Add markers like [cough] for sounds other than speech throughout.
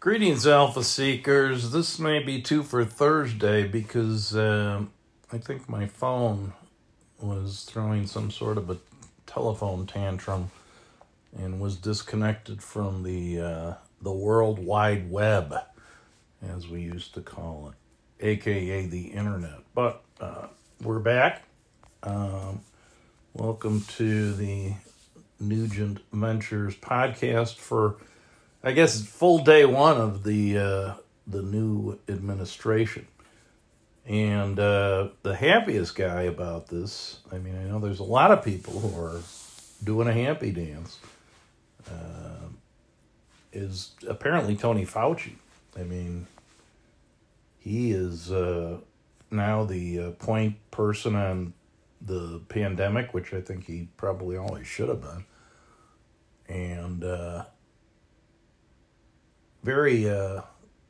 Greetings, Alpha Seekers. This may be two for Thursday because um I think my phone was throwing some sort of a telephone tantrum and was disconnected from the uh, the World Wide Web, as we used to call it, aka the Internet. But uh, we're back. Um, welcome to the Nugent Ventures podcast for I guess full day one of the uh, the new administration, and uh, the happiest guy about this. I mean, I know there's a lot of people who are doing a happy dance. Uh, is apparently Tony Fauci. I mean, he is uh, now the uh, point person on the pandemic, which I think he probably always should have been, and. Very uh,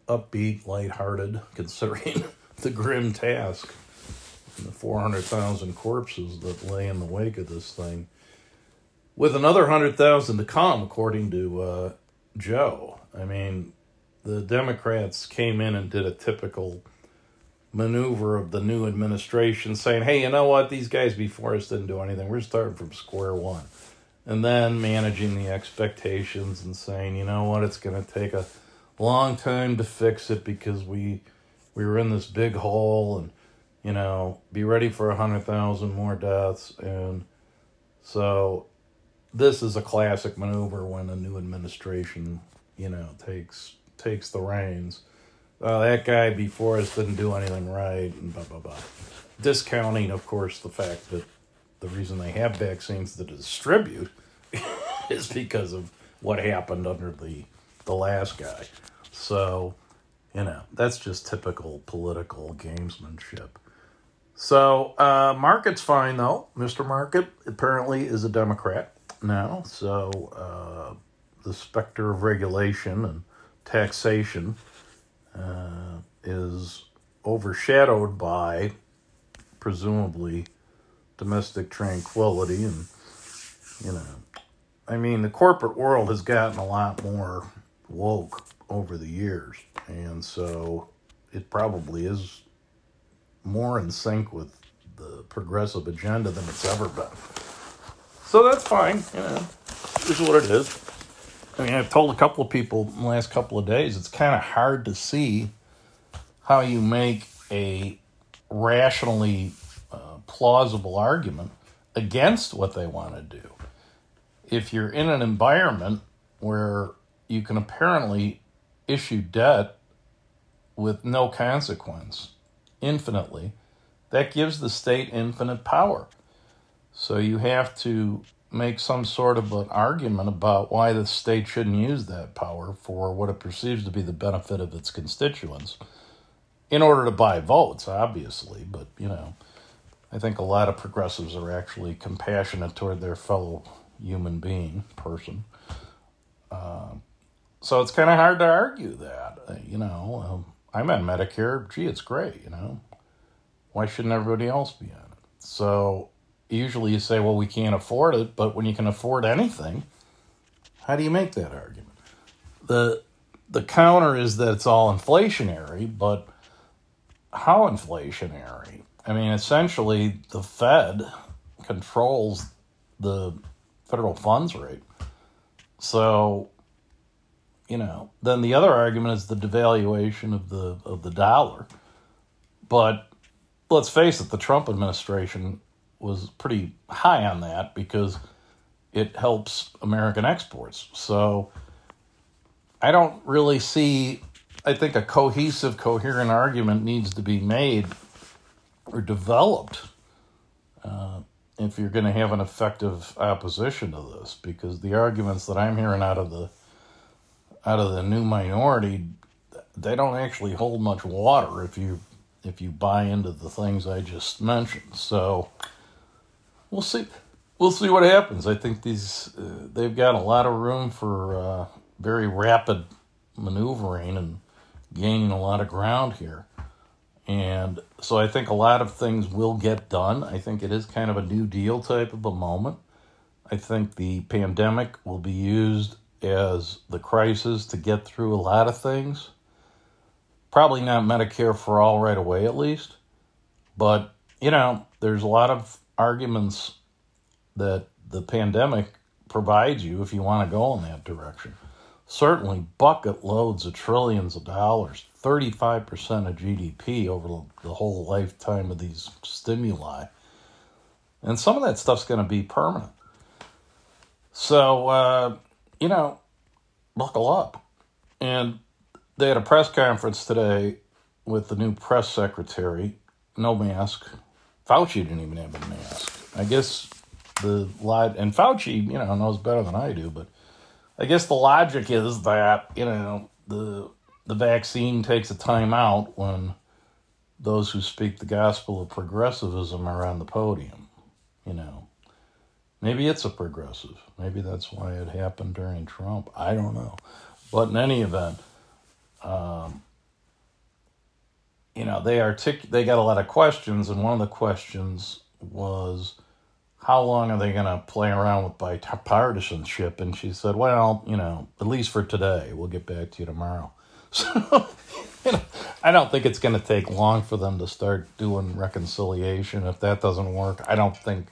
upbeat, lighthearted, [laughs] considering [laughs] the grim task and the 400,000 corpses that lay in the wake of this thing. With another 100,000 to come, according to uh, Joe. I mean, the Democrats came in and did a typical maneuver of the new administration saying, hey, you know what? These guys before us didn't do anything. We're starting from square one and then managing the expectations and saying, you know what, it's going to take a long time to fix it because we we were in this big hole and you know be ready for a hundred thousand more deaths. And so this is a classic maneuver when a new administration you know takes takes the reins. Uh, that guy before us didn't do anything right and blah blah blah. Discounting of course the fact that the reason they have vaccines to distribute [laughs] is because of what happened under the the last guy. So, you know, that's just typical political gamesmanship. So, uh, Market's fine though. Mr. Market apparently is a Democrat now. So, uh, the specter of regulation and taxation uh, is overshadowed by presumably domestic tranquility and you know i mean the corporate world has gotten a lot more woke over the years. And so it probably is more in sync with the progressive agenda than it's ever been. So that's fine you know is what it is. I mean i've told a couple of people in the last couple of days it's kind of hard to see how you make a rationally uh, plausible argument against what they want to do. If you're in an environment where you can apparently issue debt with no consequence infinitely, that gives the state infinite power. So you have to make some sort of an argument about why the state shouldn't use that power for what it perceives to be the benefit of its constituents in order to buy votes, obviously, but you know. I think a lot of progressives are actually compassionate toward their fellow human being, person. Uh, so it's kind of hard to argue that. Uh, you know, um, I'm on Medicare. Gee, it's great, you know. Why shouldn't everybody else be on it? So usually you say, well, we can't afford it, but when you can afford anything, how do you make that argument? The the counter is that it's all inflationary, but how inflationary? I mean, essentially, the Fed controls the federal funds rate. So, you know, then the other argument is the devaluation of the of the dollar. But let's face it, the Trump administration was pretty high on that because it helps American exports. So I don't really see I think a cohesive, coherent argument needs to be made or developed uh, if you're going to have an effective opposition to this because the arguments that I'm hearing out of the out of the new minority they don't actually hold much water if you if you buy into the things I just mentioned so we'll see we'll see what happens I think these uh, they've got a lot of room for uh, very rapid maneuvering and gaining a lot of ground here and so I think a lot of things will get done. I think it is kind of a new deal type of a moment. I think the pandemic will be used as the crisis to get through a lot of things. Probably not Medicare for all right away, at least. But, you know, there's a lot of arguments that the pandemic provides you if you want to go in that direction. Certainly, bucket loads of trillions of dollars, 35% of GDP over the whole lifetime of these stimuli. And some of that stuff's going to be permanent. So, uh, you know, buckle up. And they had a press conference today with the new press secretary, no mask. Fauci didn't even have a mask. I guess the lot and Fauci, you know, knows better than I do, but I guess the logic is that you know the the vaccine takes a time out when those who speak the gospel of progressivism are on the podium. You know, maybe it's a progressive. Maybe that's why it happened during Trump. I don't know, but in any event, um, you know, they artic- they got a lot of questions, and one of the questions was how long are they going to play around with bipartisanship? And she said, well, you know, at least for today. We'll get back to you tomorrow. [laughs] So, you know, I don't think it's going to take long for them to start doing reconciliation. If that doesn't work, I don't think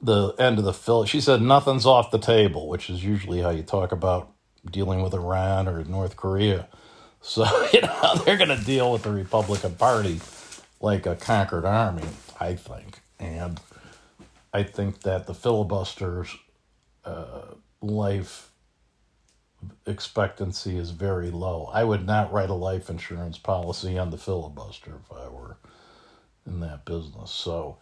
the end of the film. She said nothing's off the table, which is usually how you talk about dealing with Iran or North Korea. So, [laughs] you know, they're going to deal with the Republican Party like a conquered army, I think. And I think that the filibuster's uh, life expectancy is very low. I would not write a life insurance policy on the filibuster if I were in that business. So,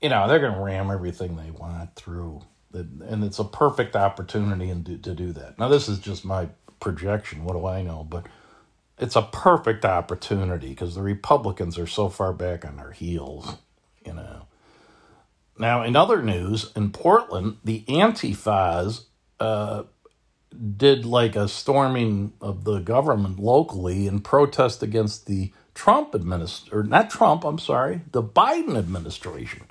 you know, they're going to ram everything they want through. And it's a perfect opportunity to do that. Now, this is just my projection. What do I know? But it's a perfect opportunity because the Republicans are so far back on their heels, you know. Now, in other news, in Portland, the Antifas uh, did like a storming of the government locally in protest against the Trump administration, or not Trump, I'm sorry, the Biden administration.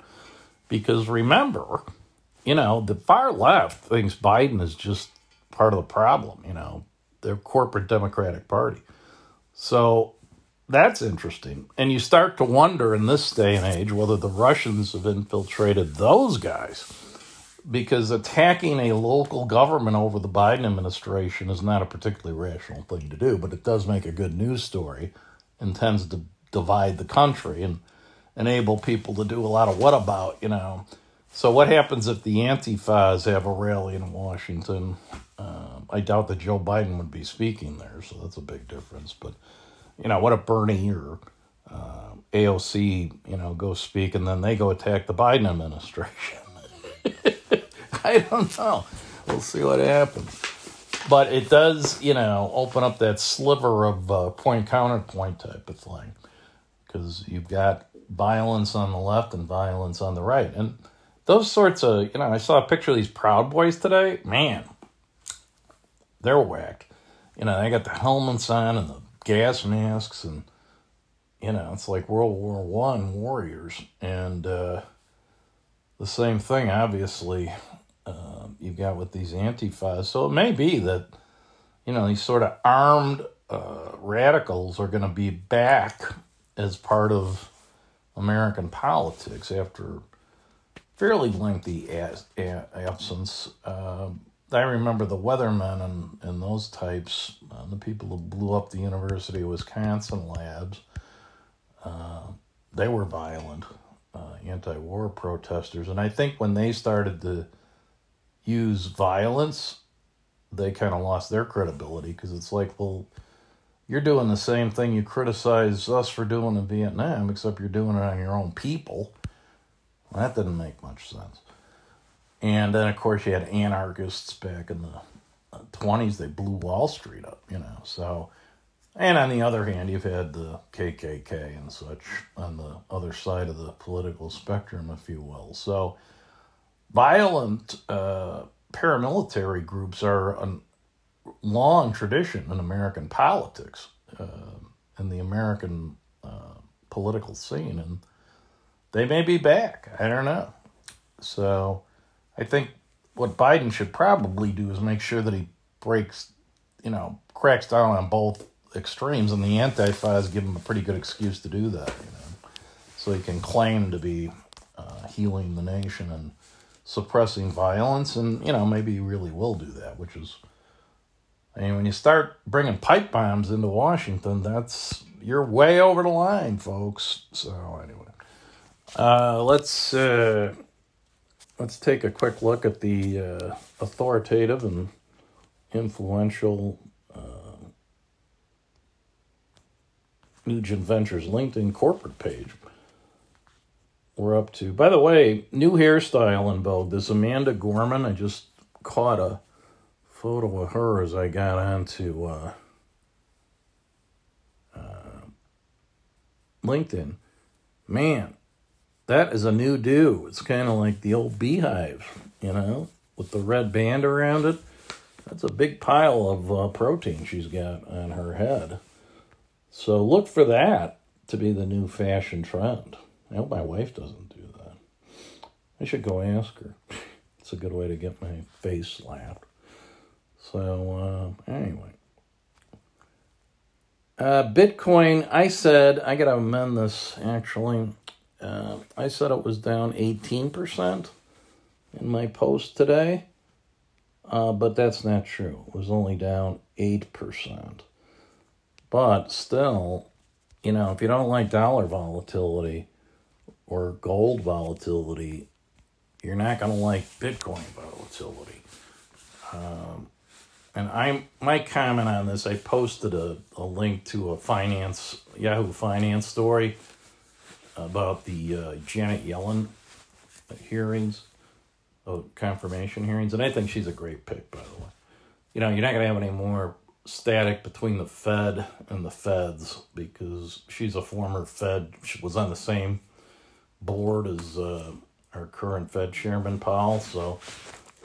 Because remember, you know, the far left thinks Biden is just part of the problem, you know, their corporate Democratic Party. So that's interesting. And you start to wonder in this day and age whether the Russians have infiltrated those guys. Because attacking a local government over the Biden administration is not a particularly rational thing to do, but it does make a good news story and tends to divide the country and enable people to do a lot of what about, you know. So, what happens if the Antifas have a rally in Washington? Uh, I doubt that Joe Biden would be speaking there, so that's a big difference. But you know, what if Bernie or uh, AOC, you know, go speak and then they go attack the Biden administration? [laughs] I don't know. We'll see what happens. But it does, you know, open up that sliver of uh, point counterpoint type of thing because you've got violence on the left and violence on the right. And those sorts of, you know, I saw a picture of these Proud Boys today. Man, they're whacked. You know, they got the helmets on and the gas masks and you know it's like world war one warriors and uh, the same thing obviously uh, you've got with these antifas so it may be that you know these sort of armed uh, radicals are going to be back as part of american politics after fairly lengthy as, absence um, I remember the weathermen and, and those types, uh, the people who blew up the University of Wisconsin labs, uh, they were violent uh, anti war protesters. And I think when they started to use violence, they kind of lost their credibility because it's like, well, you're doing the same thing you criticize us for doing in Vietnam, except you're doing it on your own people. Well, that didn't make much sense. And then, of course, you had anarchists back in the 20s. They blew Wall Street up, you know. So, and on the other hand, you've had the KKK and such on the other side of the political spectrum, if you will. So, violent uh, paramilitary groups are a long tradition in American politics, uh, in the American uh, political scene. And they may be back. I don't know. So, I think what Biden should probably do is make sure that he breaks, you know, cracks down on both extremes, and the Antifas give him a pretty good excuse to do that, you know, so he can claim to be uh, healing the nation and suppressing violence, and you know maybe he really will do that, which is. I mean, when you start bringing pipe bombs into Washington, that's you're way over the line, folks. So anyway, uh, let's uh, let's take a quick look at the uh, authoritative and influential uh, Nugent Ventures LinkedIn corporate page. We're up to, by the way, new hairstyle in vogue. This Amanda Gorman. I just caught a photo of her as I got onto uh, uh, LinkedIn. Man, that is a new do. It's kind of like the old beehive, you know, with the red band around it. That's a big pile of uh, protein she's got on her head. So look for that to be the new fashion trend. I hope my wife doesn't do that. I should go ask her. It's a good way to get my face slapped. So, uh, anyway. Uh, Bitcoin, I said, I got to amend this actually. Uh, I said it was down 18% in my post today, uh, but that's not true. It was only down 8%. But still, you know, if you don't like dollar volatility or gold volatility, you're not going to like Bitcoin volatility. Um, and I my comment on this, I posted a, a link to a finance Yahoo Finance story about the uh, Janet Yellen hearings, oh, confirmation hearings, and I think she's a great pick, by the way. You know, you're not to have any more static between the Fed and the Feds because she's a former Fed. She was on the same board as uh, our current Fed chairman Powell, so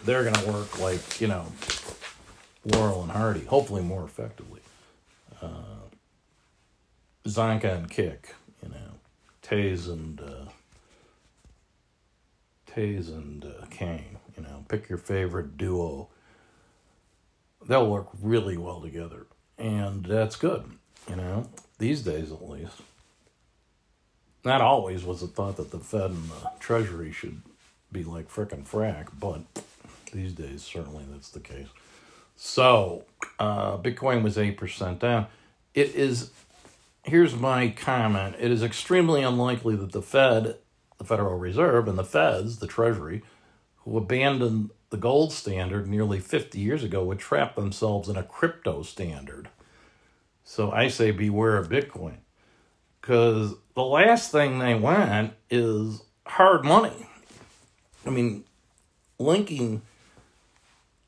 they're to work like you know Laurel and Hardy, hopefully more effectively. Uh, Zonka and Kick, you know, Taze and uh, Taze and uh, Kane, you know, pick your favorite duo. They'll work really well together, and that's good, you know, these days at least. Not always was the thought that the Fed and the Treasury should be like frickin' frack, but these days certainly that's the case. So, uh, Bitcoin was 8% down. It is, here's my comment it is extremely unlikely that the Fed, the Federal Reserve, and the Feds, the Treasury, who abandoned the gold standard nearly 50 years ago, would trap themselves in a crypto standard. So I say beware of Bitcoin. Because the last thing they want is hard money. I mean, linking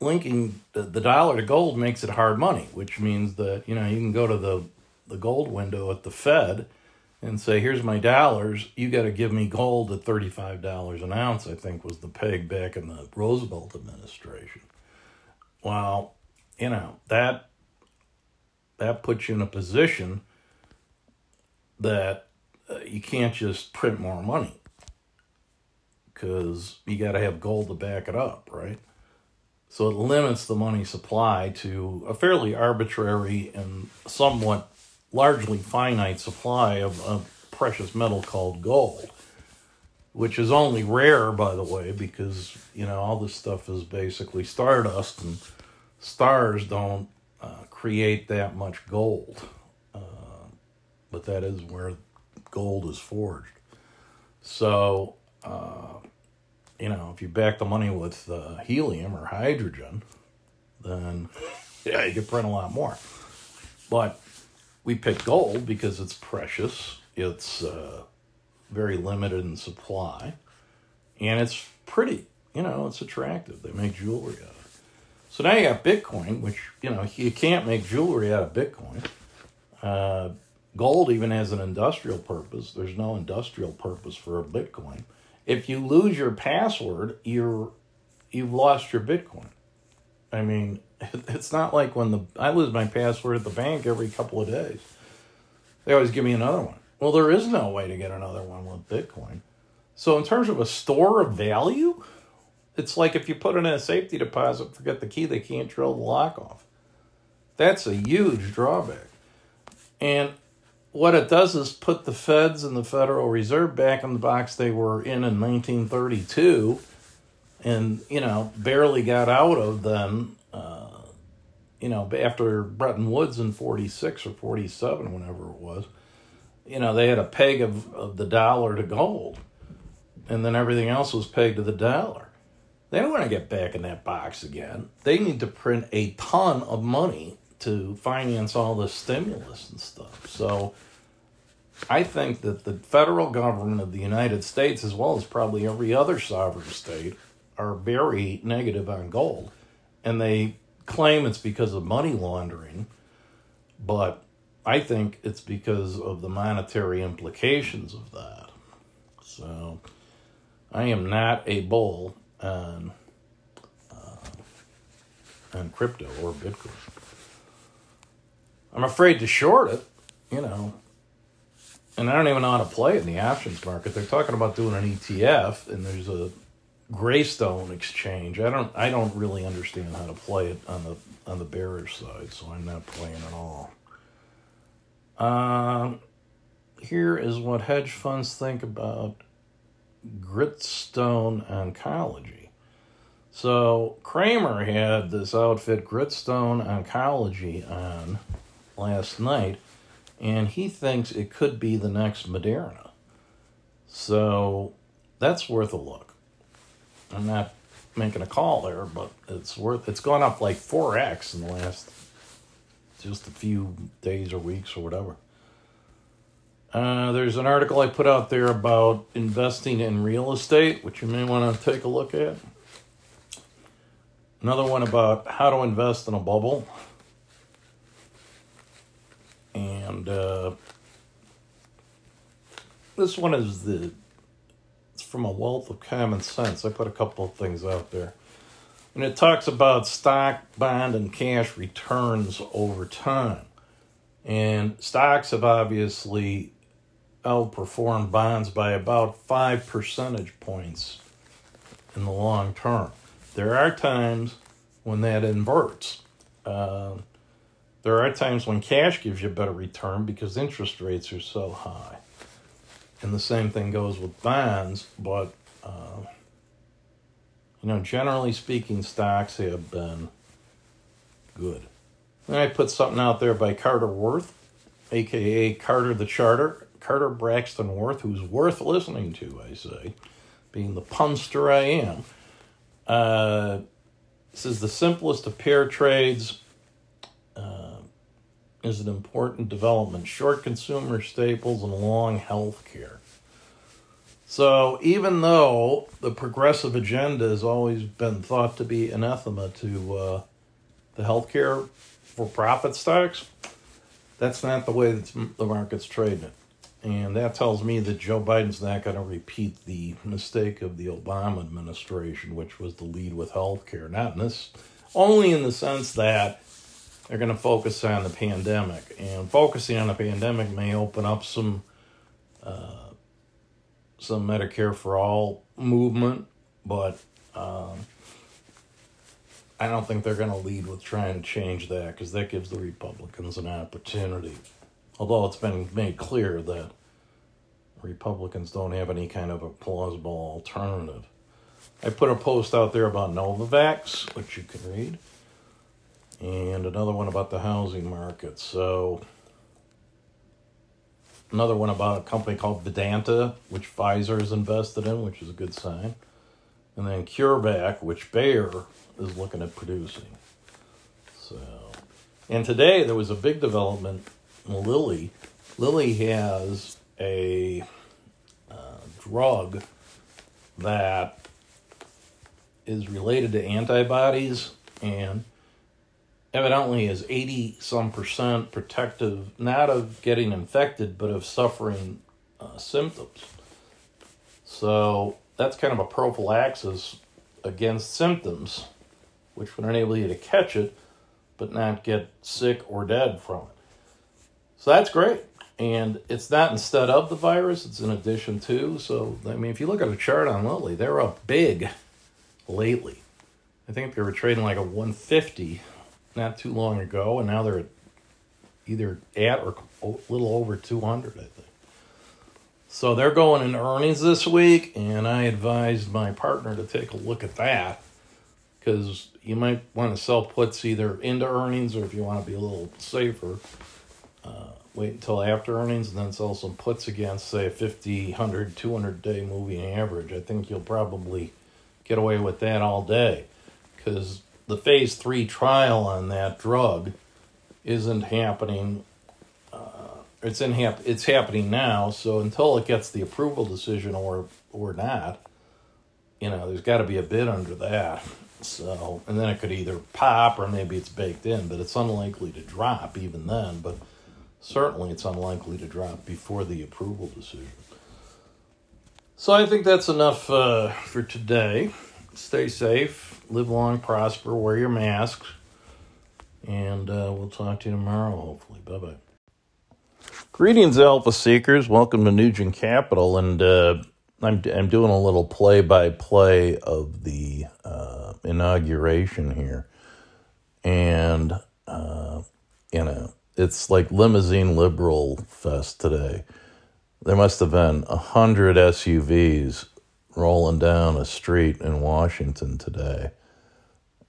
linking the, the dollar to gold makes it hard money, which means that you know you can go to the the gold window at the Fed and say, "Here's my dollars. You got to give me gold at thirty five dollars an ounce." I think was the peg back in the Roosevelt administration. Well, you know that that puts you in a position that uh, you can't just print more money because you got to have gold to back it up, right? So it limits the money supply to a fairly arbitrary and somewhat largely finite supply of a precious metal called gold, which is only rare, by the way, because, you know, all this stuff is basically stardust and stars don't uh, create that much gold. Uh, but that is where gold is forged. So, uh, you know, if you back the money with uh, helium or hydrogen, then [laughs] yeah, you could print a lot more. But we pick gold because it's precious, it's uh, very limited in supply, and it's pretty. You know, it's attractive. They make jewelry out of it. So now you got Bitcoin, which you know you can't make jewelry out of Bitcoin. Uh, gold even has an industrial purpose. There's no industrial purpose for a Bitcoin if you lose your password, you're you've lost your Bitcoin. I mean, [laughs] it's not like when the I lose my password at the bank every couple of days. They always give me another one. Well, there is no way to get another one with Bitcoin. So in terms of a store of value, It's like if you put it in a safety deposit, forget the key, they can't drill the lock off. That's a huge drawback. And what it does is put the feds and the Federal Reserve back in the box they were in in 1932 and, you know, barely got out of then, uh, you know, after Bretton Woods in 46 or 47, whenever it was. You know, they had a peg of, of the dollar to gold, and then everything else was pegged to the dollar. They don't want to get back in that box again. They need to print a ton of money to finance all this stimulus and stuff. So I think that the federal government of the United States, as well as probably every other sovereign state, are very negative on gold. And they claim it's because of money laundering, but I think it's because of the monetary implications of that. So I am not a bull on, uh, on crypto or Bitcoin. I'm afraid to short it, you know. And I don't even know how to play it in the options market. They're talking about doing an ETF, and there's a Greystone exchange. I don't I don't really understand how to play it on the on the bearish side, so I'm not playing at all. Um, here is what hedge funds think about Gritstone Oncology. So Cramer had this outfit Gritstone Oncology on last night, and he thinks it could be the next Moderna. So that's worth a look. I'm not making a call there, but it's worth. It's gone up like four x in the last just a few days or weeks or whatever. Uh, there's an article I put out there about investing in real estate, which you may want to take a look at. Another one about how to invest in a bubble. And uh, this one is the it's from a wealth of common sense. I put a couple of things out there. And it talks about stock, bond, and cash returns over time. And stocks have obviously outperformed bonds by about five percentage points in the long term. There are times when that inverts. Uh, there are times when cash gives you a better return because interest rates are so high. And the same thing goes with bonds, but uh, you know, generally speaking, stocks have been good. Then I put something out there by Carter Worth, aka Carter the Charter, Carter Braxton Worth, who's worth listening to, I say, being the punster I am. Uh, this is the simplest of pair trades is an important development short consumer staples and long health care. So, even though the progressive agenda has always been thought to be anathema to uh, the healthcare for profit stocks, that's not the way that the market's trading it. And that tells me that Joe Biden's not going to repeat the mistake of the Obama administration, which was to lead with healthcare. Not in this, only in the sense that they're going to focus on the pandemic, and focusing on the pandemic may open up some uh, some Medicare for all movement, but um, I don't think they're going to lead with trying to change that because that gives the Republicans an opportunity. Although it's been made clear that Republicans don't have any kind of a plausible alternative. I put a post out there about Novavax, which you can read and another one about the housing market. So, another one about a company called Vedanta, which Pfizer is invested in, which is a good sign. And then CureVac, which Bayer is looking at producing. So, and today there was a big development. Lilly, Lilly has a uh, drug that is related to antibodies and evidently is 80 some percent protective, not of getting infected, but of suffering uh, symptoms. So that's kind of a prophylaxis against symptoms, which would enable you to catch it, but not get sick or dead from it. So that's great. And it's not instead of the virus, it's in addition to. So, I mean, if you look at a chart on Lilly, they're up big lately. I think if they were trading like a 150 not too long ago, and now they're either at or a little over 200, I think. So they're going in earnings this week, and I advised my partner to take a look at that because you might want to sell puts either into earnings or if you want to be a little safer, uh, wait until after earnings and then sell some puts against, say, a 50, 100, 200 day moving average. I think you'll probably get away with that all day because the phase three trial on that drug isn't happening. Uh, it's in hap- it's happening now. So until it gets the approval decision or or not, you know, there's got to be a bid under that. So and then it could either pop or maybe it's baked in, but it's unlikely to drop even then. But certainly it's unlikely to drop before the approval decision. So I think that's enough uh, for today. Stay safe, live long, prosper, wear your masks, and uh, we'll talk to you tomorrow, hopefully. Bye bye. Greetings, Alpha Seekers. Welcome to Nugent Capital, and uh, I'm I'm doing a little play by play of the uh, inauguration here, and uh, you know it's like limousine liberal fest today. There must have been a hundred SUVs rolling down a street in Washington today,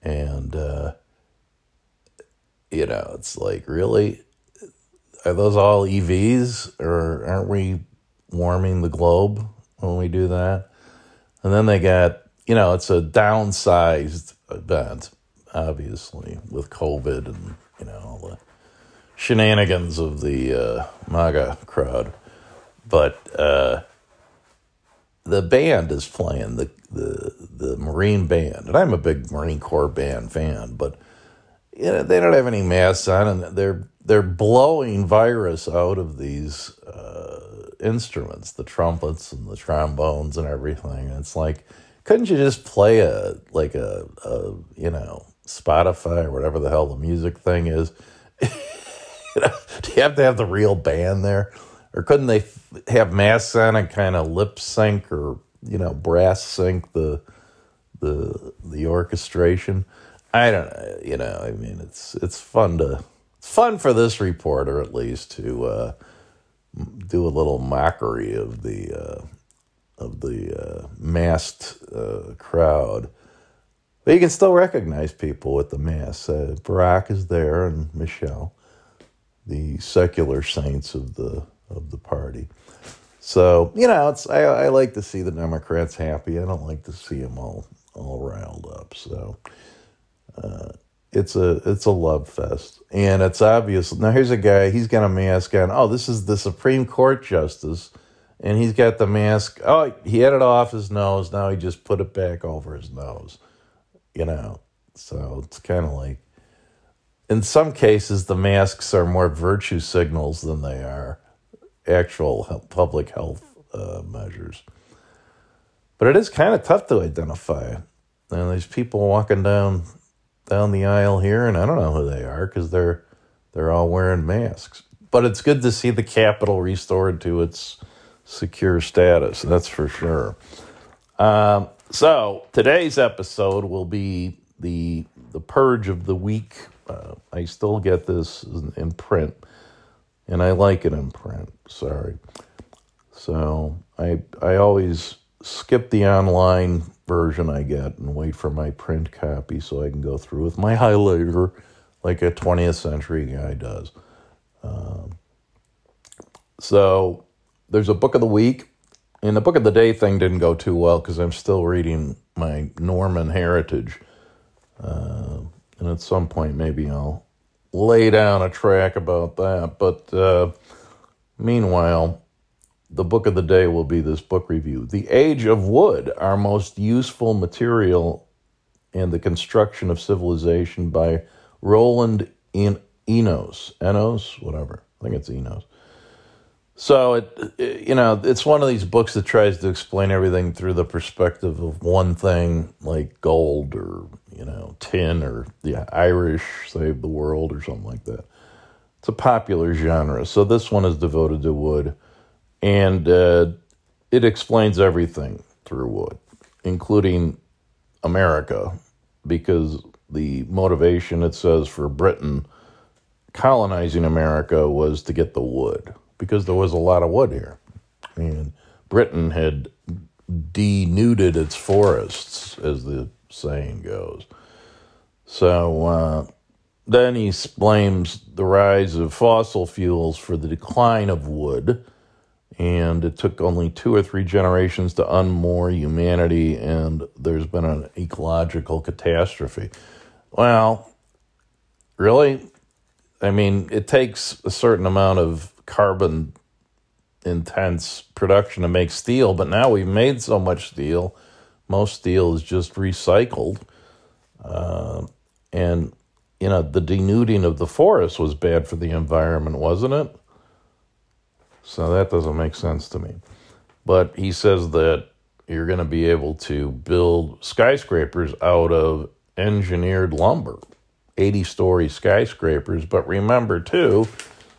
and uh, you know it's like really? Are those all EVs or aren't we warming the globe when we do that? And then they got you know it's a downsized event, obviously with COVID and you know all the shenanigans of the uh, MAGA crowd, but uh, the band is playing the, the the Marine band, and I'm a big Marine Corps band fan, but you know they don't have any masks on, and they're they're blowing virus out of these uh, instruments, the trumpets and the trombones and everything. And it's like, couldn't you just play a like a, a you know Spotify or whatever the hell the music thing is? [laughs] do you have to have the real band there? Or couldn't they have masks on and kind of lip sync or, you know, brass sync the the the orchestration? I don't know, you know, I mean it's it's fun to it's fun for this reporter at least to uh, do a little mockery of the uh, of the uh, masked uh, crowd. But you can still recognize people with the masks. Uh, Barack is there and Michelle the secular saints of the of the party. So you know, it's I, I like to see the Democrats happy. I don't like to see them all all riled up. So uh, it's a it's a love fest, and it's obvious. Now here's a guy. He's got a mask on. Oh, this is the Supreme Court justice, and he's got the mask. Oh, he had it off his nose. Now he just put it back over his nose. You know, so it's kind of like in some cases, the masks are more virtue signals than they are actual public health uh, measures. But it is kind of tough to identify. And these people walking down down the aisle here, and I don't know who they are because they're they're all wearing masks. But it's good to see the Capitol restored to its secure status. That's for sure. Um, so today's episode will be the the purge of the week uh, I still get this in print, and I like it in print. Sorry. So I I always skip the online version I get and wait for my print copy so I can go through with my highlighter like a 20th century guy does. Um, so there's a book of the week. And the book of the day thing didn't go too well because I'm still reading my Norman heritage. Uh, and at some point maybe I'll lay down a track about that. But uh, meanwhile, the book of the day will be this book review The Age of Wood, Our Most Useful Material and the Construction of Civilization by Roland Ennos. Ennos? Whatever. I think it's Ennos. So it, you know, it's one of these books that tries to explain everything through the perspective of one thing, like gold or you know tin or the Irish save the world or something like that. It's a popular genre. So this one is devoted to wood, and uh, it explains everything through wood, including America because the motivation it says for Britain colonizing America was to get the wood because there was a lot of wood here. And Britain had denuded its forests, as the saying goes. So uh, then he blames the rise of fossil fuels for the decline of wood. And it took only two or three generations to unmoor humanity, and there's been an ecological catastrophe. Well, really? I mean, it takes a certain amount of carbon intense production to make steel, but now we've made so much steel, most steel is just recycled. Uh, and, you know, the denuding of the forest was bad for the environment, wasn't it? So that doesn't make sense to me. But he says that you're going to be able to build skyscrapers out of engineered lumber, 80 story skyscrapers. But remember, too,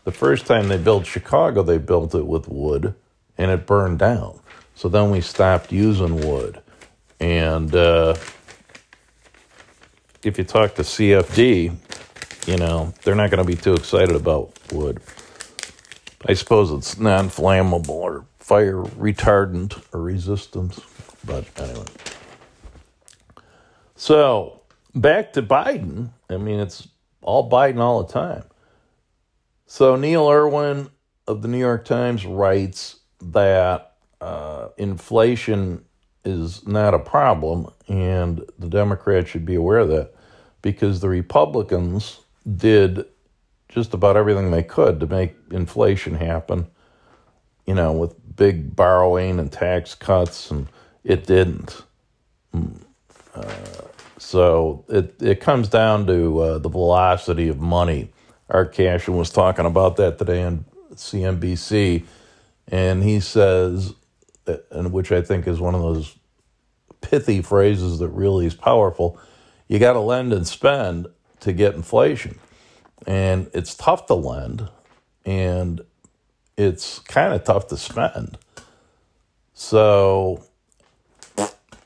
the first time they built Chicago, they built it with wood and it burned down. So then we stopped using wood. And uh, if you talk to CFD, you know, they're not going to be too excited about wood. I suppose it's non flammable or fire retardant or resistant. But anyway. So back to Biden. I mean, it's all Biden all the time. So Neil Irwin of the New York Times writes that uh, inflation is not a problem, and the Democrats should be aware of that because the Republicans did just about everything they could to make inflation happen, you know, with big borrowing and tax cuts, and it didn't. Mm, uh, so it, it comes down to uh, the velocity of money Art Cashin was talking about that today on CNBC, and he says, and which I think is one of those pithy phrases that really is powerful. You got to lend and spend to get inflation, and it's tough to lend, and it's kind of tough to spend. So,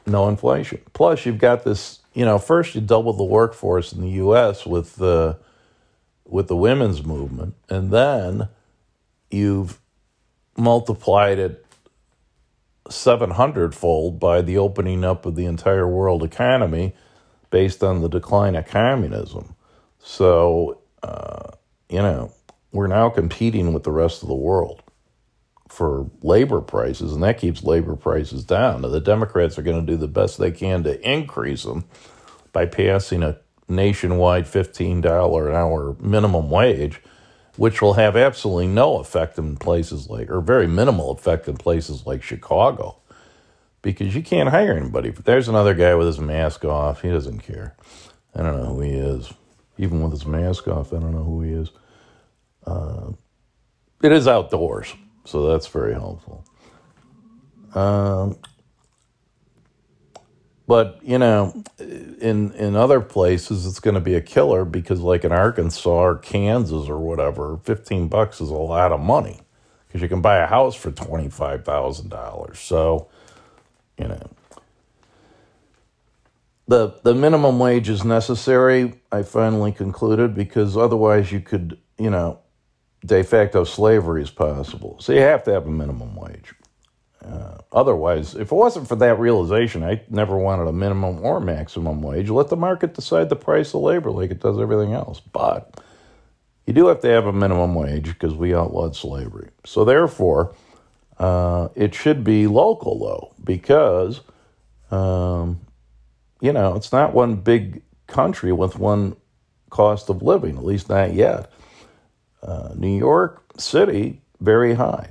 no inflation. Plus, you've got this. You know, first you double the workforce in the U.S. with the with the women's movement, and then you've multiplied it 700 fold by the opening up of the entire world economy based on the decline of communism. So, uh, you know, we're now competing with the rest of the world for labor prices, and that keeps labor prices down. Now, the Democrats are going to do the best they can to increase them by passing a nationwide $15 an hour minimum wage, which will have absolutely no effect in places like, or very minimal effect in places like Chicago, because you can't hire anybody. But there's another guy with his mask off. He doesn't care. I don't know who he is. Even with his mask off, I don't know who he is. Uh, it is outdoors, so that's very helpful. Um, but you know, in in other places, it's going to be a killer because, like in Arkansas or Kansas or whatever, fifteen bucks is a lot of money because you can buy a house for twenty five thousand dollars. So, you know, the the minimum wage is necessary. I finally concluded because otherwise, you could, you know, de facto slavery is possible. So you have to have a minimum wage. Uh, otherwise, if it wasn't for that realization, I never wanted a minimum or maximum wage. Let the market decide the price of labor like it does everything else. But you do have to have a minimum wage because we outlawed slavery. So, therefore, uh, it should be local, though, because, um, you know, it's not one big country with one cost of living, at least not yet. Uh, New York City, very high.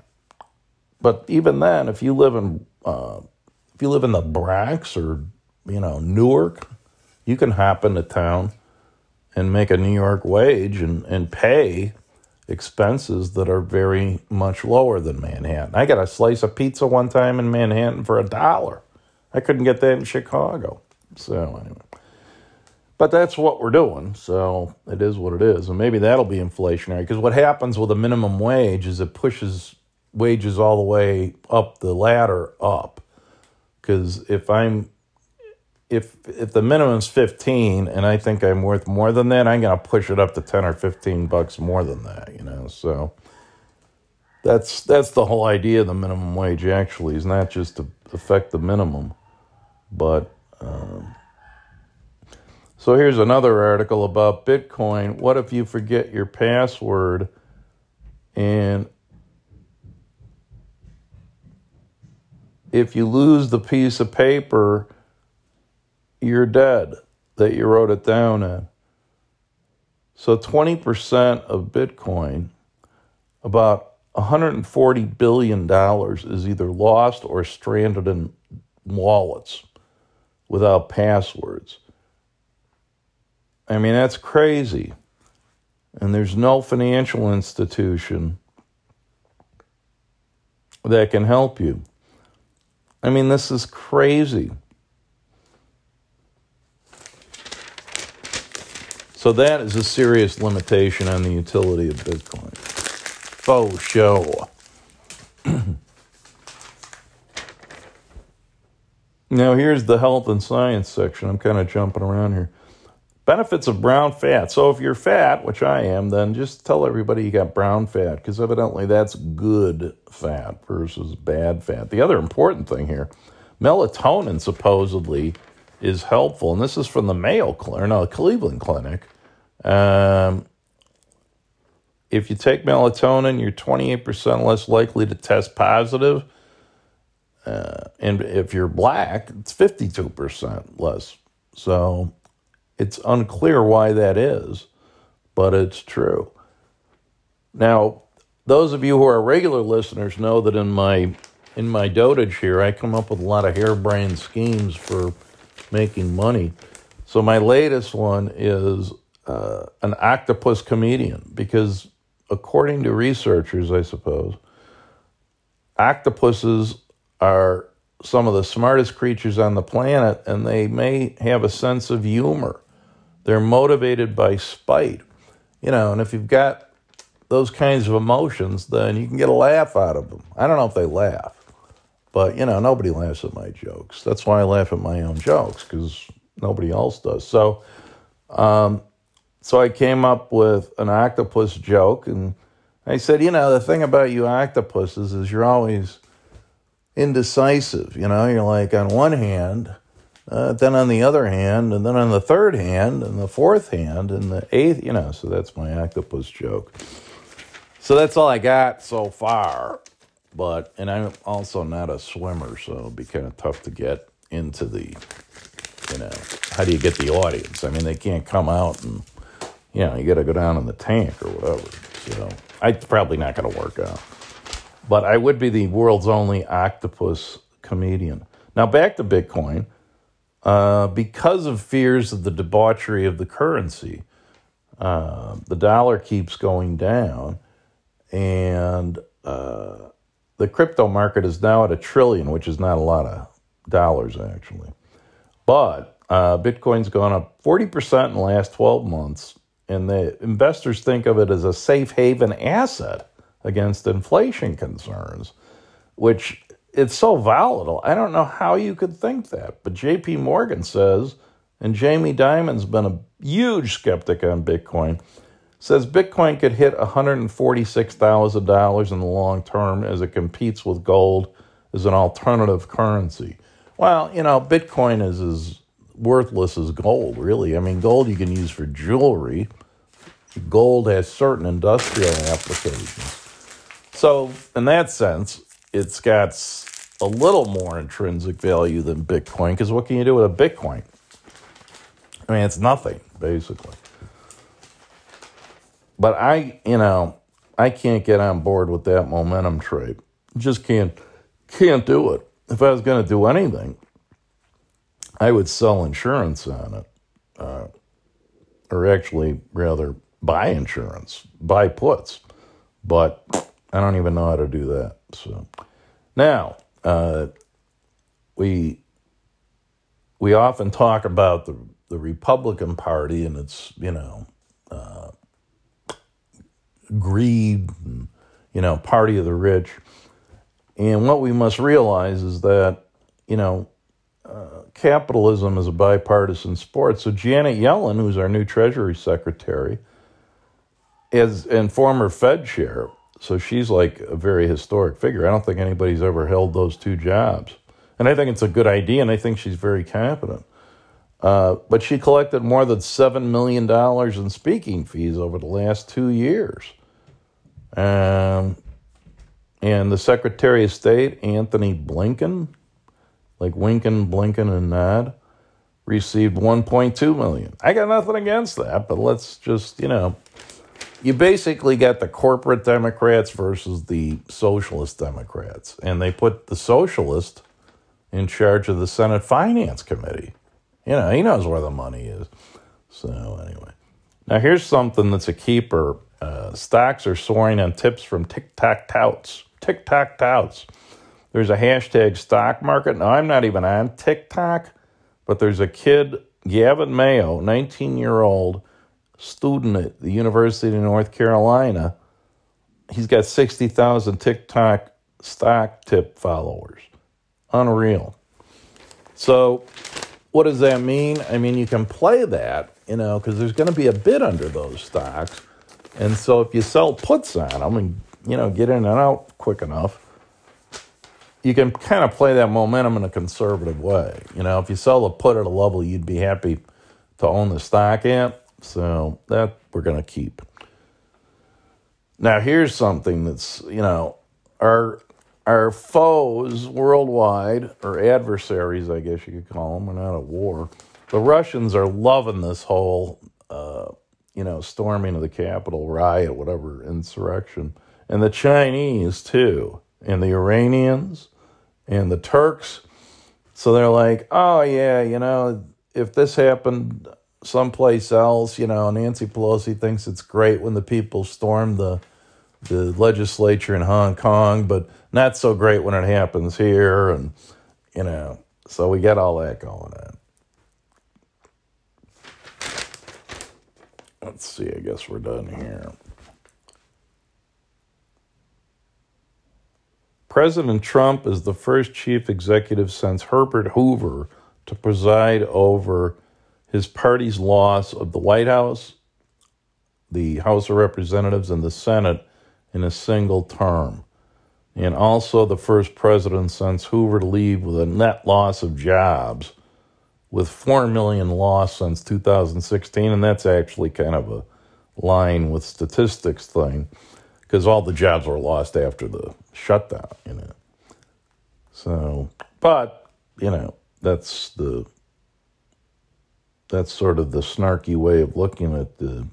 But even then, if you live in uh, if you live in the Bronx or you know Newark, you can hop into town and make a New York wage and, and pay expenses that are very much lower than Manhattan. I got a slice of pizza one time in Manhattan for a dollar. I couldn't get that in Chicago. So anyway. But that's what we're doing. So it is what it is. And maybe that'll be inflationary because what happens with a minimum wage is it pushes wages all the way up the ladder up. Because if I'm if if the minimum's 15 and I think I'm worth more than that, I'm going to push it up to 10 or 15 bucks more than that, you know. So that's that's the whole idea of the minimum wage actually is not just to affect the minimum, but um, so here's another article about Bitcoin. What if you forget your password and if you lose the piece of paper, you're dead that you wrote it down in. So 20% of Bitcoin, about $140 billion, is either lost or stranded in wallets without passwords. I mean, that's crazy. And there's no financial institution that can help you. I mean, this is crazy. So that is a serious limitation on the utility of Bitcoin. Faux show. [clears throat] now here's the health and science section. I'm kind of jumping around here. Benefits of brown fat. So if you're fat, which I am, then just tell everybody you got brown fat because evidently that's good fat versus bad fat. The other important thing here, melatonin supposedly is helpful, and this is from the Mayo Clinic, no, Cleveland Clinic. Um, if you take melatonin, you're 28% less likely to test positive. Uh, and if you're black, it's 52% less. So it's unclear why that is, but it's true. Now, those of you who are regular listeners know that in my in my dotage here, I come up with a lot of harebrained schemes for making money. So my latest one is uh, an octopus comedian because, according to researchers, I suppose, octopuses are some of the smartest creatures on the planet, and they may have a sense of humor. They're motivated by spite. You know, and if you've got those kinds of emotions, then you can get a laugh out of them. I don't know if they laugh, but you know, nobody laughs at my jokes. That's why I laugh at my own jokes because nobody else does. So, um, so I came up with an octopus joke, and I said, you know, the thing about you octopuses is you're always indecisive. You know, you're like on one hand uh, then on the other hand, and then on the third hand, and the fourth hand, and the eighth, you know, so that's my octopus joke. So that's all I got so far. But, and I'm also not a swimmer, so it'll be kind of tough to get into the, you know, how do you get the audience? I mean, they can't come out and, you know, you got to go down in the tank or whatever. So I probably not going to work out. But I would be the world's only octopus comedian. Now back to Bitcoin. Uh, because of fears of the debauchery of the currency. Uh, the dollar keeps going down, and uh, the crypto market is now at a trillion, which is not a lot of dollars actually. But uh, Bitcoin's gone up 40% in the last 12 months, and the investors think of it as a safe haven asset against inflation concerns, which it's so volatile. I don't know how you could think that. But JP Morgan says, and Jamie Dimon's been a huge skeptic on Bitcoin, says Bitcoin could hit $146,000 in the long term as it competes with gold as an alternative currency. Well, you know, Bitcoin is as worthless as gold, really. I mean, gold you can use for jewelry. Gold has certain industrial applications. So, in that sense, it's got a little more intrinsic value than Bitcoin because what can you do with a Bitcoin? I mean, it's nothing, basically. But I, you know, I can't get on board with that momentum trade. Just can't can't do it. If I was going to do anything, I would sell insurance on it, uh, or actually, rather, buy insurance, buy puts. But I don't even know how to do that. So now uh, we we often talk about the the Republican Party and its you know uh, greed, and, you know, party of the rich. And what we must realize is that you know capitalism is a bipartisan sport. So Janet Yellen, who's our new Treasury Secretary, is and former Fed chair, so she's like a very historic figure. I don't think anybody's ever held those two jobs, and I think it's a good idea, and I think she's very competent. Uh, but she collected more than seven million dollars in speaking fees over the last two years. Um, and the Secretary of State, Anthony Blinken, like Winkin, Blinken, and Nod, received 1.2 million. I got nothing against that, but let's just, you know, you basically got the corporate Democrats versus the socialist Democrats. And they put the socialist in charge of the Senate Finance Committee. You know, he knows where the money is. So, anyway. Now, here's something that's a keeper. Uh, stocks are soaring on tips from TikTok touts. TikTok touts. There's a hashtag stock market. Now, I'm not even on TikTok, but there's a kid, Gavin Mayo, 19 year old student at the University of North Carolina. He's got 60,000 TikTok stock tip followers. Unreal. So, what does that mean? I mean, you can play that, you know, because there's going to be a bid under those stocks. And so, if you sell puts on them and, you know, get in and out quick enough, you can kind of play that momentum in a conservative way. You know, if you sell the put at a level you'd be happy to own the stock at, so that we're going to keep. Now, here's something that's, you know, our our foes worldwide, or adversaries, I guess you could call them, we're not at war. The Russians are loving this whole, uh, you know, storming of the Capitol, riot, whatever, insurrection. And the Chinese, too, and the Iranians, and the Turks. So they're like, oh, yeah, you know, if this happened someplace else, you know, Nancy Pelosi thinks it's great when the people storm the the legislature in Hong Kong, but not so great when it happens here, and you know, so we got all that going on. Let's see. I guess we're done here. President Trump is the first chief executive since Herbert Hoover to preside over his party's loss of the White House, the House of Representatives, and the Senate in a single term. And also the first president since Hoover to leave with a net loss of jobs, with 4 million lost since 2016. And that's actually kind of a line with statistics thing, because all the jobs were lost after the shutdown, you know. So, but, you know, that's the that's sort of the snarky way of looking at the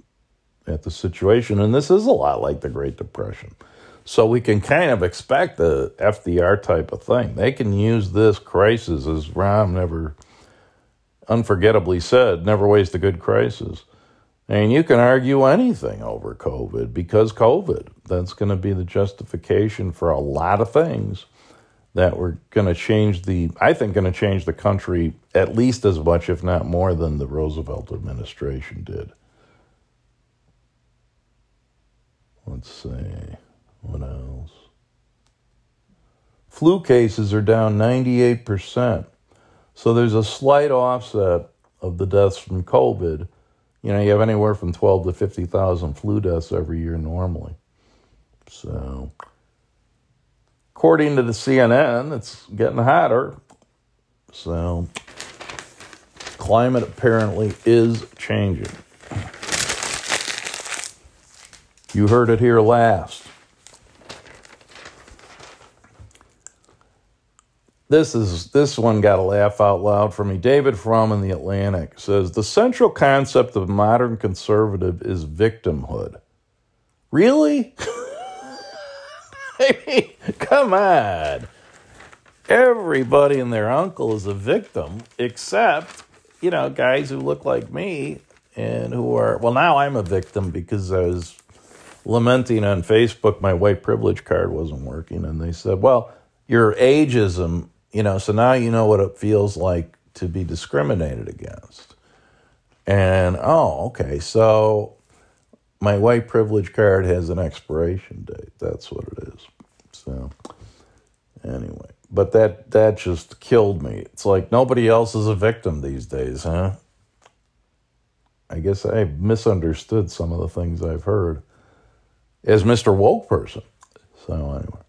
at the situation. And this is a lot like the great depression. So we can kind of expect the fdr type of thing. They can use this crisis as Rahm never unforgettably said never waste a good crisis and you can argue anything over covid because covid that's going to be the justification for a lot of things that were going to change the, I think, going to change the country at least as much, if not more, than the Roosevelt administration did. Let's see. What else? Flu cases are down 98%. So there's a slight offset of the deaths from COVID. You know, you have anywhere from 12 to 50,000 flu deaths every year normally. So According to the CNN, it's getting hotter. So, climate apparently is changing. You heard it here last. This is this one got a laugh out loud for me. David Frum in the Atlantic says the central concept of modern conservative is victimhood. Really? [laughs] I mean, come on. Everybody and their uncle is a victim, except, you know, guys who look like me and who are, well, now I'm a victim because I was lamenting on Facebook my white privilege card wasn't working. And they said, well, your ageism, you know, so now you know what it feels like to be discriminated against. And, oh, okay. So my white privilege card has an expiration date. That's what it is. So, anyway, but that that just killed me. It's like nobody else is a victim these days, huh? I guess I misunderstood some of the things I've heard as Mr. Woke person. So anyway,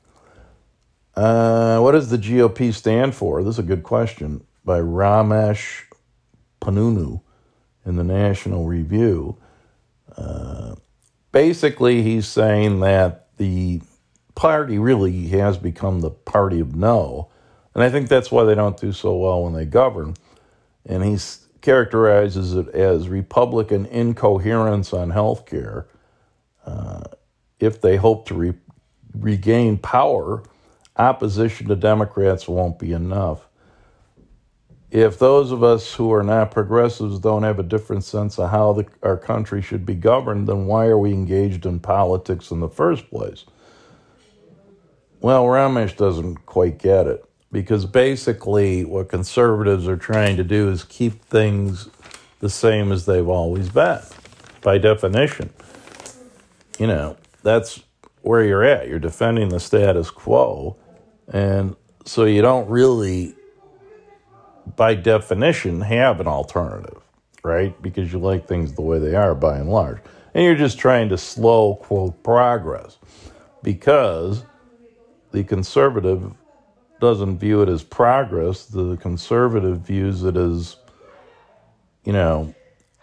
uh, what does the GOP stand for? This is a good question by Ramesh Ponnuru in the National Review. Uh, basically, he's saying that the party really has become the party of no. And I think that's why they don't do so well when they govern. And he characterizes it as Republican incoherence on health care. Uh, if they hope to re- regain power, opposition to Democrats won't be enough. If those of us who are not progressives don't have a different sense of how the, our country should be governed, then why are we engaged in politics in the first place? Well, Ramesh doesn't quite get it because basically what conservatives are trying to do is keep things the same as they've always been by definition. You know, that's where you're at. You're defending the status quo. And so you don't really, by definition, have an alternative, right? Because you like things the way they are by and large. And you're just trying to slow, quote, progress because the conservative doesn't view it as progress. The conservative views it as, you know,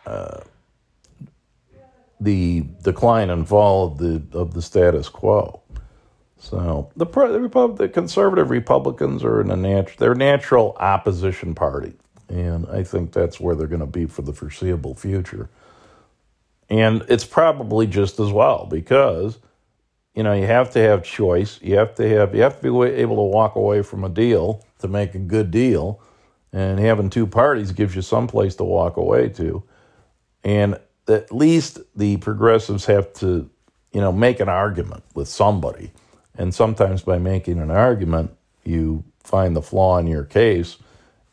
uh, the decline and fall of the of the status quo. So the the, Repub- the conservative Republicans are in a nat- they're natural opposition party, and I think that's where they're going to be for the foreseeable future. And it's probably just as well because you know, you have to have choice. You have to have you have to be able to walk away from a deal to make a good deal, and having two parties gives you some place to walk away to. And at least the progressives have to, you know, make an argument with somebody. And sometimes by making an argument, you find the flaw in your case,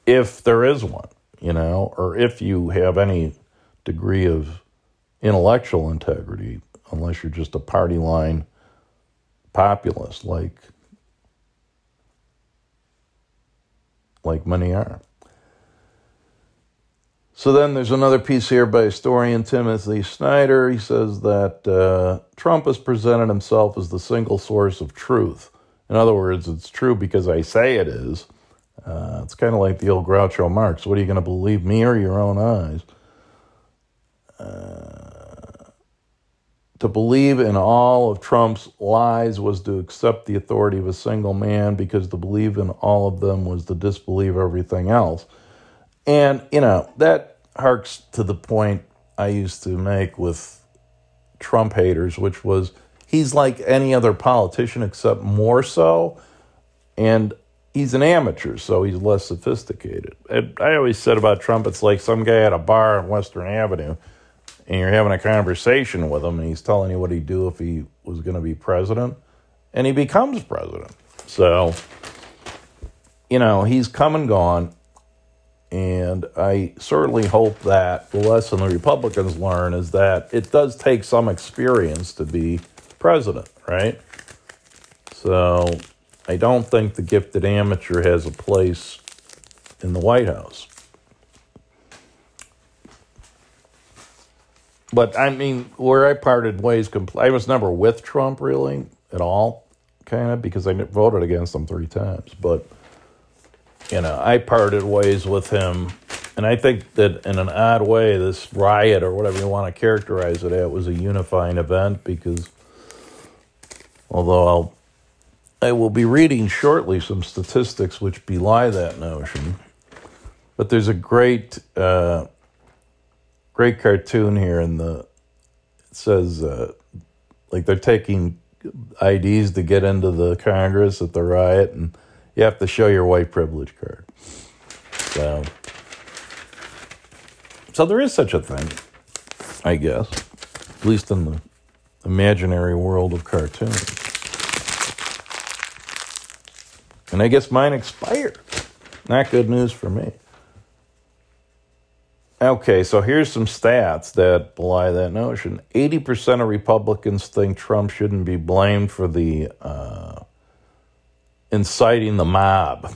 if there is one, you know, or if you have any degree of intellectual integrity, unless you're just a party line populist like like many are. So then there's another piece here by historian Timothy Snyder. He says that uh, Trump has presented himself as the single source of truth. In other words, it's true because I say it is. Uh, it's kind of like the old Groucho Marx. What are you going to believe, me or your own eyes? Uh, to believe in all of Trump's lies was to accept the authority of a single man because to believe in all of them was to disbelieve everything else. And, you know, that harks to the point I used to make with Trump haters, which was he's like any other politician except more so. And he's an amateur, so he's less sophisticated. And I always said about Trump, it's like some guy at a bar on Western Avenue and you're having a conversation with him and he's telling you what he'd do if he was going to be president and he becomes president so you know he's come and gone and i certainly hope that the lesson the republicans learn is that it does take some experience to be president right so i don't think the gifted amateur has a place in the white house but I mean, where I parted ways, compl- I was never with Trump really at all, kind of, because I voted against him three times. But, you know, I parted ways with him. And I think that in an odd way, this riot or whatever you want to characterize it at was a unifying event because although I'll, I will be reading shortly some statistics which belie that notion. But there's a great uh, great cartoon here and the it says uh, like they're taking IDs to get into the Congress at the riot, and you have to show your white privilege card. So, so there is such a thing, I guess, at least in the imaginary world of cartoons. And I guess mine expired. Not good news for me. Okay, so here's some stats that belie that notion. 80% of Republicans think Trump shouldn't be blamed for the uh, inciting the mob.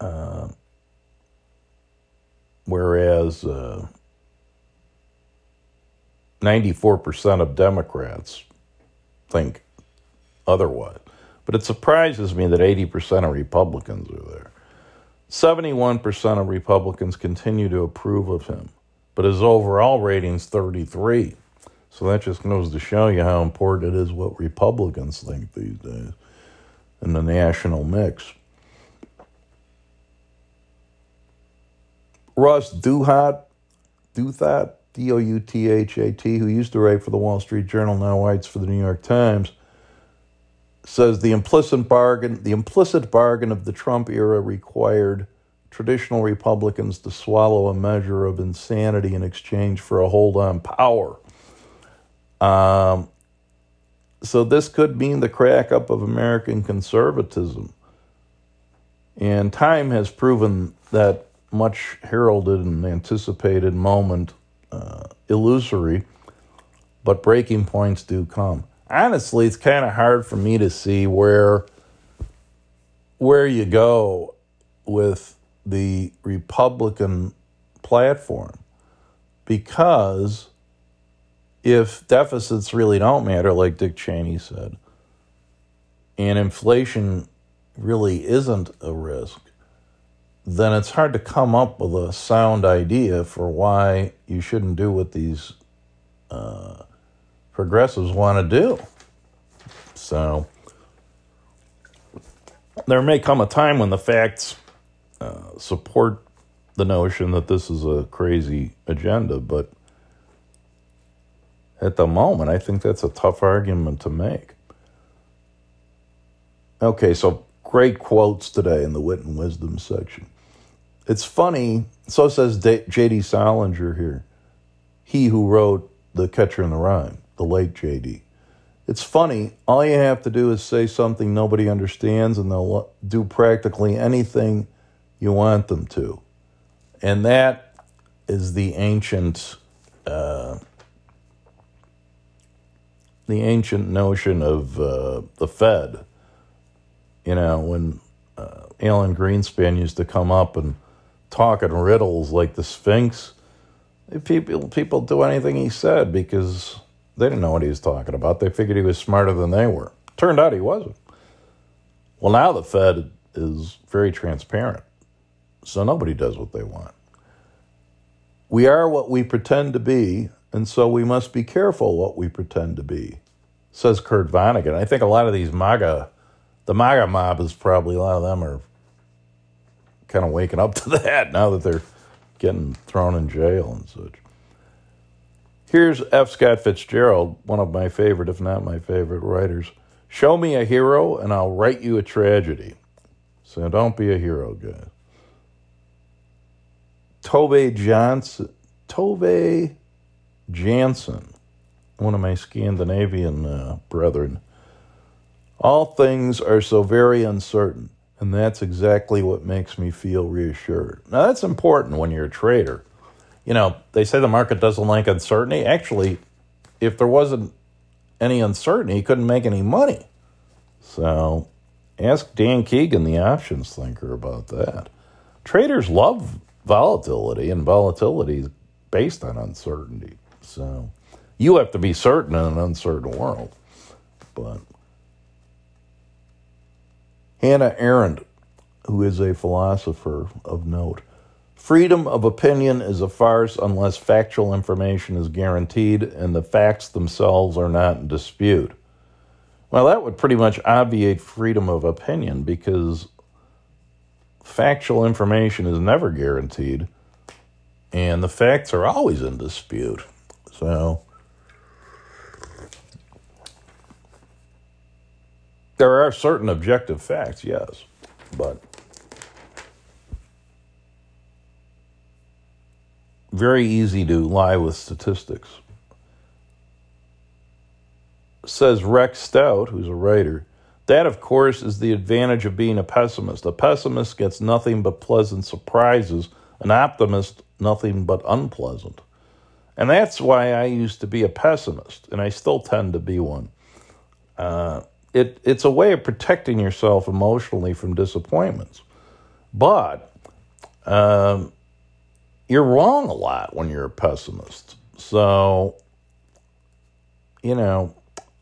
Uh, whereas uh, 94% of Democrats think otherwise. But it surprises me that 80% of Republicans are there. 71% of Republicans continue to approve of him, but his overall rating's 33. So that just goes to show you how important it is what Republicans think these days in the national mix. Ross Douthat, Douthat, D O U T H A T, who used to write for the Wall Street Journal, now writes for the New York Times, says the implicit bargain, the implicit bargain of the Trump era required traditional Republicans to swallow a measure of insanity in exchange for a hold on power. Um, so this could mean the crack up of American conservatism. And time has proven that much heralded and anticipated moment uh, illusory, but breaking points do come. Honestly, it's kind of hard for me to see where where you go with the Republican platform because if deficits really don't matter, like Dick Cheney said, and inflation really isn't a risk, then it's hard to come up with a sound idea for why you shouldn't do what these uh, progressives want to do. So there may come a time when the facts uh, support the notion that this is a crazy agenda, but at the moment, I think that's a tough argument to make. Okay, so great quotes today in the Wit and Wisdom section. It's funny, so says J.D. Salinger here, he who wrote The Catcher in the Rye, the late J.D. It's funny, all you have to do is say something nobody understands, and they'll do practically anything you want them to. And that is the ancient. Uh, the ancient notion of uh, the Fed. You know, when uh, Alan Greenspan used to come up and talk in riddles like the Sphinx, people people do anything he said because they didn't know what he was talking about. They figured he was smarter than they were. Turned out he wasn't. Well, now the Fed is very transparent, so nobody does what they want. We are what we pretend to be, and so we must be careful what we pretend to be, says Kurt Vonnegut. I think a lot of these MAGA, the MAGA mob is probably, a lot of them are kind of waking up [laughs] to that now that they're getting thrown in jail and such. Here's F. Scott Fitzgerald, one of my favorite, if not my favorite writers. Show me a hero and I'll write you a tragedy. So don't be a hero, guys. Tove Johnson, Tove Jansson, one of my Scandinavian uh, brethren. All things are so very uncertain, and that's exactly what makes me feel reassured. Now, that's important when you're a trader. You know, they say the market doesn't like uncertainty. Actually, if there wasn't any uncertainty, you couldn't make any money. So, ask Dan Keegan, the options thinker, about that. Traders love volatility, and volatility is based on uncertainty. So you have to be certain in an uncertain world. But Hannah Arendt, who is a philosopher of note, freedom of opinion is a farce unless factual information is guaranteed and the facts themselves are not in dispute. Well, that would pretty much obviate freedom of opinion because factual information is never guaranteed, and the facts are always in dispute. So, there are certain objective facts, yes, but very easy to lie with statistics. Says Rex Stout, who's a writer that, of course, is the advantage of being a pessimist. A pessimist gets nothing but pleasant surprises, an optimist, nothing but unpleasant. And that's why I used to be a pessimist, and I still tend to be one. Uh, it it's a way of protecting yourself emotionally from disappointments. But um, you're wrong a lot when you're a pessimist. So, you know,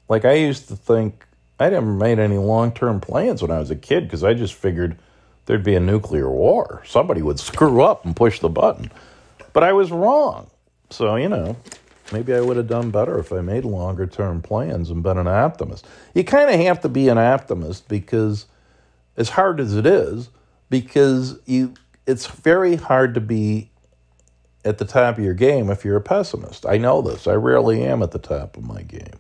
like I used to think I never made any long term plans when I was a kid because I just figured there'd be a nuclear war. Somebody would [laughs] screw up and push the button. But I was wrong. So, you know, maybe I would have done better if I made longer term plans and been an optimist. You kind of have to be an optimist because, as hard as it is, because you it's very hard to be at the top of your game if you're a pessimist. I know this. I rarely am at the top of my game.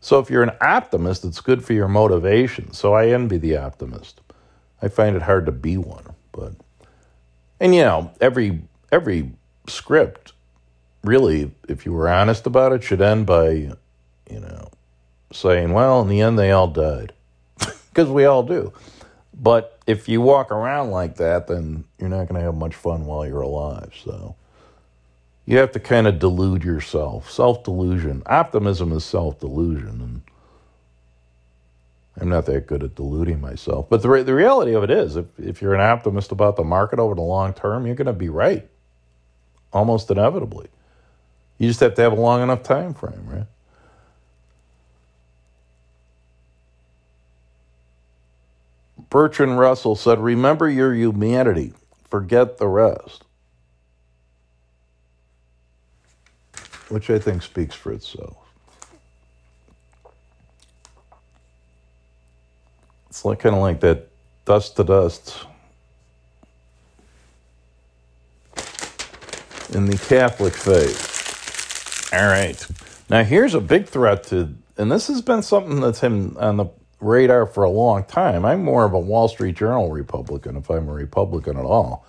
So if you're an optimist, it's good for your motivation. So I envy the optimist. I find it hard to be one, but and you know, every every script really, if you were honest about it, should end by, you know, saying, well, in the end they all died. [laughs] Because we all do. But if you walk around like that, then you're not going to have much fun while you're alive. So you have to kind of delude yourself. Self delusion. Optimism is self delusion. And I'm not that good at deluding myself. But the, re- the reality of it is, if, if you're an optimist about the market over the long term, you're going to be right almost inevitably. You just have to have a long enough time frame, right? Bertrand Russell said, Remember your humanity, forget the rest. Which I think speaks for itself. It's like kind of like that dust to dust in the Catholic faith. All right. Now here's a big threat to, and this has been something that's been on the radar for a long time. I'm more of a Wall Street Journal Republican, if I'm a Republican at all.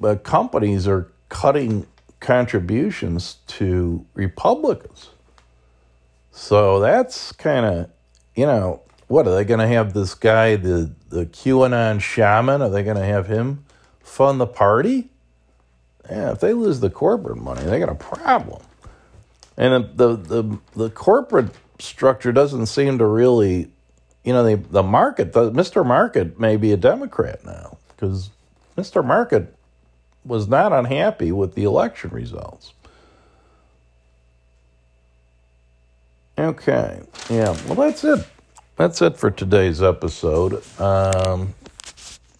But companies are cutting contributions to Republicans. So that's kind of, you know, what are they going to have this guy, the the QAnon shaman? Are they going to have him fund the party? Yeah, if they lose the corporate money, they got a problem. And the the the corporate structure doesn't seem to really, you know, the the market, the, Mr. Market may be a Democrat now because Mr. Market was not unhappy with the election results. Okay, yeah, well, that's it. That's it for today's episode. Um,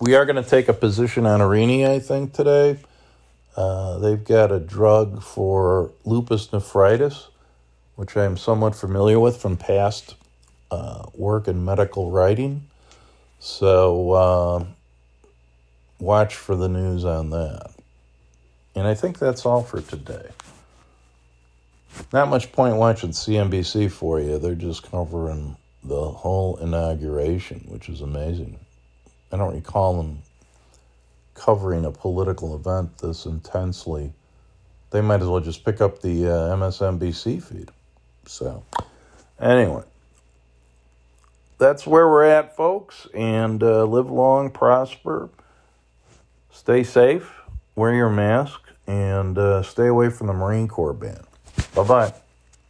we are going to take a position on Aurinia, I think, today. Uh, they've got a drug for lupus nephritis, which I'm somewhat familiar with from past uh, work in medical writing. So uh, watch for the news on that. And I think that's all for today. Not much point watching CNBC for you. They're just covering the whole inauguration, which is amazing. I don't recall them covering a political event this intensely, they might as well just pick up the uh, MSNBC feed. So, anyway, that's where we're at, folks. And uh, live long, prosper, stay safe, wear your mask, and uh, stay away from the Marine Corps ban. Bye bye.